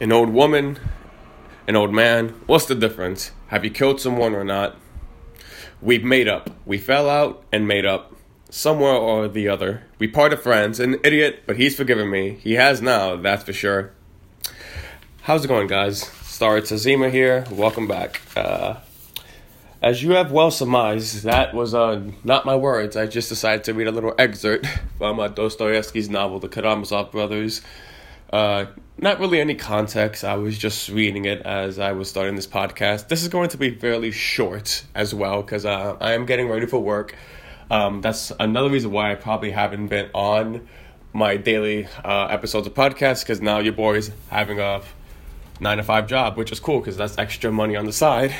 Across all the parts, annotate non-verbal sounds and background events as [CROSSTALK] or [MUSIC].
An old woman, an old man, what's the difference? Have you killed someone or not? We've made up. We fell out and made up. Somewhere or the other. We parted friends. An idiot, but he's forgiven me. He has now, that's for sure. How's it going, guys? Star Tazima here. Welcome back. Uh, as you have well surmised, that was uh, not my words. I just decided to read a little excerpt [LAUGHS] from uh, Dostoevsky's novel, The Karamazov Brothers. Uh, not really any context. I was just reading it as I was starting this podcast. This is going to be fairly short as well because uh, I am getting ready for work. Um, that's another reason why I probably haven't been on my daily uh, episodes of podcasts because now your boy's having a nine to five job, which is cool because that's extra money on the side.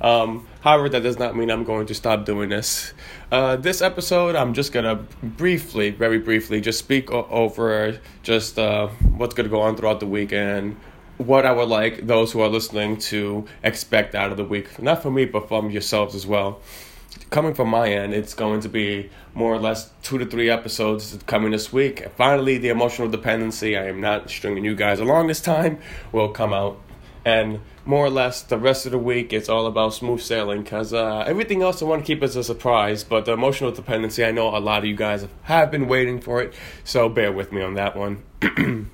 Um, however, that does not mean I'm going to stop doing this. Uh, this episode, I'm just gonna briefly, very briefly, just speak o- over just uh, what's gonna go on throughout the week and what I would like those who are listening to expect out of the week. Not from me, but from yourselves as well. Coming from my end, it's going to be more or less two to three episodes coming this week. Finally, the emotional dependency, I am not stringing you guys along this time, will come out. And more or less, the rest of the week, it's all about smooth sailing because uh, everything else I want to keep as a surprise. But the emotional dependency, I know a lot of you guys have been waiting for it, so bear with me on that one. [CLEARS THROAT]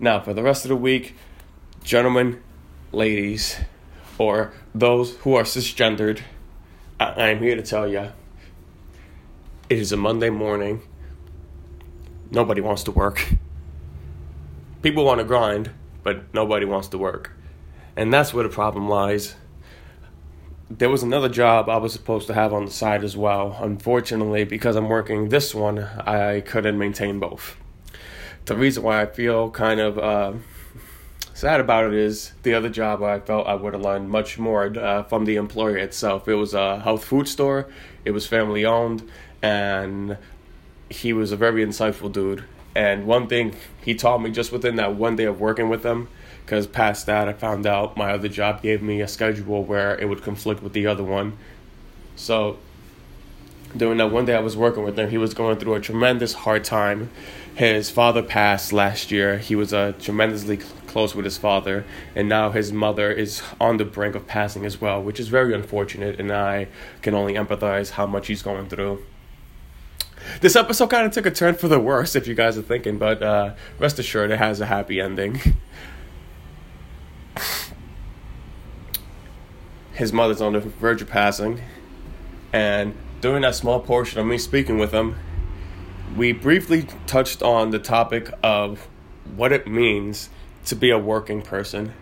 now, for the rest of the week, gentlemen, ladies, or those who are cisgendered, I am here to tell you it is a Monday morning. Nobody wants to work. People want to grind, but nobody wants to work. And that's where the problem lies. There was another job I was supposed to have on the side as well. Unfortunately, because I'm working this one, I couldn't maintain both. The reason why I feel kind of uh, sad about it is the other job I felt I would have learned much more uh, from the employer itself. It was a health food store, it was family owned, and he was a very insightful dude. And one thing he taught me just within that one day of working with him, because past that I found out my other job gave me a schedule where it would conflict with the other one. So during that one day I was working with him, he was going through a tremendous hard time. His father passed last year. He was uh, tremendously close with his father, and now his mother is on the brink of passing as well, which is very unfortunate, and I can only empathize how much he's going through. This episode kind of took a turn for the worse, if you guys are thinking, but uh, rest assured, it has a happy ending. His mother's on the verge of passing, and during that small portion of me speaking with him, we briefly touched on the topic of what it means to be a working person,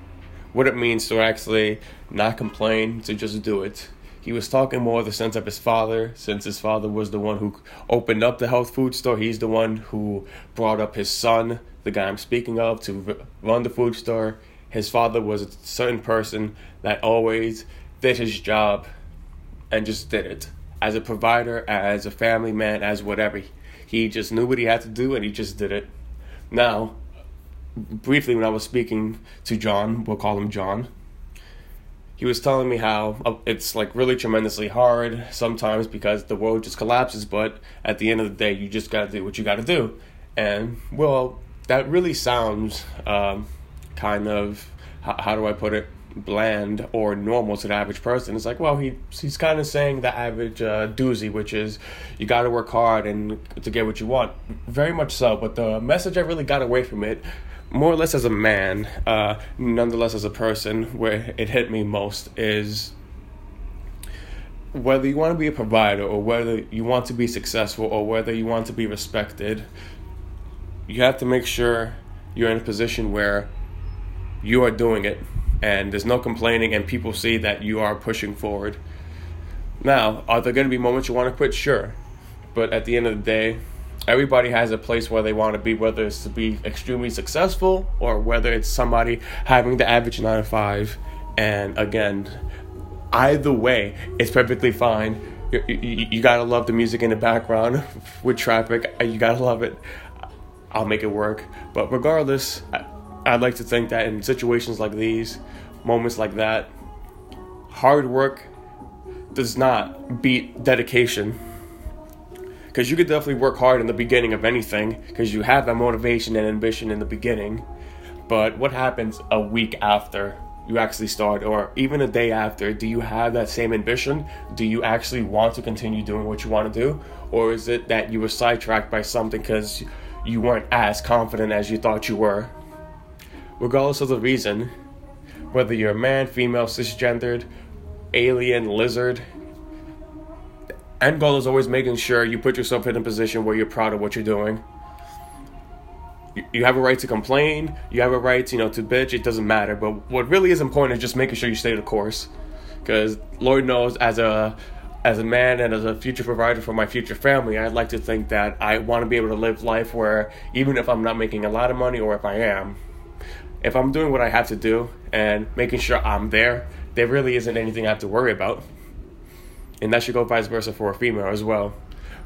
what it means to actually not complain, to just do it. He was talking more of the sense of his father, since his father was the one who opened up the health food store. He's the one who brought up his son, the guy I'm speaking of, to run the food store. His father was a certain person that always did his job and just did it. As a provider, as a family man, as whatever. He just knew what he had to do and he just did it. Now, briefly, when I was speaking to John, we'll call him John, he was telling me how uh, it's like really tremendously hard sometimes because the world just collapses, but at the end of the day, you just gotta do what you gotta do. And well, that really sounds um, kind of, how, how do I put it? bland or normal to the average person. It's like, well, he he's kind of saying the average uh, doozy, which is you got to work hard and to get what you want. Very much so. But the message I really got away from it, more or less as a man, uh, nonetheless as a person, where it hit me most is whether you want to be a provider or whether you want to be successful or whether you want to be respected, you have to make sure you're in a position where you are doing it and there's no complaining and people see that you are pushing forward. Now, are there going to be moments you want to quit? Sure. But at the end of the day, everybody has a place where they want to be, whether it's to be extremely successful or whether it's somebody having the average 9 to 5. And again, either way, it's perfectly fine. You, you, you, gotta love the music in the background [LAUGHS] with traffic. Uh, you gotta love it. I'll make it work. But regardless, I'd like to think that in situations like these, moments like that, hard work does not beat dedication. Because you could definitely work hard in the beginning of anything, because you have that motivation and ambition in the beginning. But what happens a week after you actually start, or even a day after? Do you have that same ambition? Do you actually want to continue doing what you want to do? Or is it that you were sidetracked by something because you weren't as confident as you thought you were? Regardless of the reason, whether you're a man, female, cisgendered, alien, lizard, end goal is always making sure you put yourself in a position where you're proud of what you're doing you have a right to complain. You have a right, to, you know, to bitch. It doesn't matter. But what really is important is just making sure you stay the course, because Lord knows, as a as a man and as a future provider for my future family, I'd like to think that I want to be able to live life where even if I'm not making a lot of money, or if I am, if I'm doing what I have to do and making sure I'm there, there really isn't anything I have to worry about. And that should go vice versa for a female as well.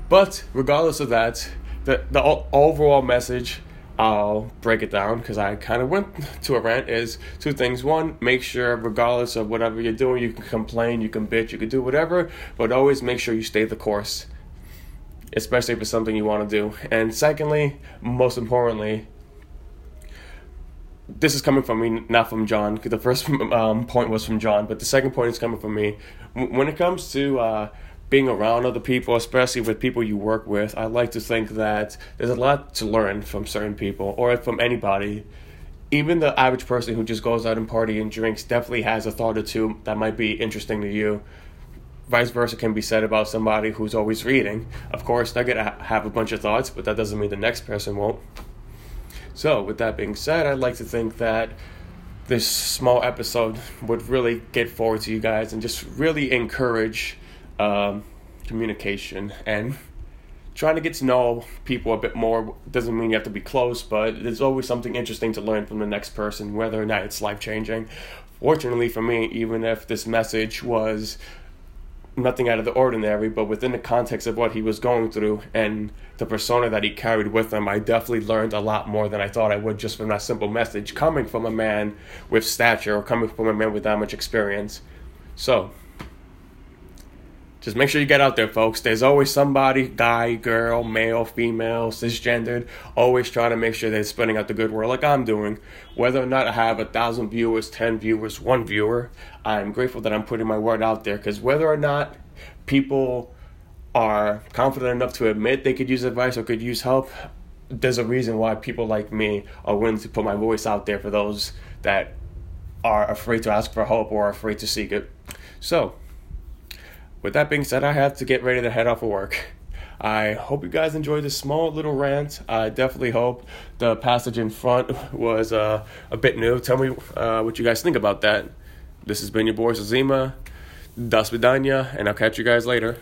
But regardless of that, the the overall message I'll break it down because I kind of went [LAUGHS] to a rant. Is two things. One, make sure, regardless of whatever you're doing, you can complain, you can bitch, you can do whatever, but always make sure you stay the course, especially if it's something you want to do. And secondly, most importantly, this is coming from me, not from John. The first [LAUGHS] um, point was from John, but the second point is coming from me. When it comes to uh, being around other people, especially with people you work with, I like to think that there's a lot to learn from certain people or from anybody. Even the average person who just goes out and party and drinks definitely has a thought or two that might be interesting to you. Vice versa can be said about somebody who's always reading. Of course, they're gonna have a bunch of thoughts, but that doesn't mean the next person won't. So, with that being said, I'd like to think that this small episode would really get forward to you guys and just really encourage um, communication and trying to get to know people a bit more doesn't mean you have to be close, but there's always something interesting to learn from the next person, whether or not it's life changing. Fortunately for me, even if this message was nothing out of the ordinary, but within the context of what he was going through and the persona that he carried with him, I definitely learned a lot more than I thought I would just from that simple message coming from a man with stature or coming from a man with that much experience. So, just make sure you get out there, folks. There's always somebody, guy, girl, male, female, cisgendered, always trying to make sure they're spreading out the good word like I'm doing. Whether or not I have a thousand viewers, ten viewers, one viewer, I'm grateful that I'm putting my word out there because whether or not people are confident enough to admit they could use advice or could use help, there's a reason why people like me are willing to put my voice out there for those that are afraid to ask for help or afraid to seek it. So, with that being said, I have to get ready to head off of work. I hope you guys enjoyed this small little rant. I definitely hope the passage in front [LAUGHS] was uh, a bit new. Tell me uh, what you guys think about that. This has been your boy Zima, Das Vidanya, and I'll catch you guys later.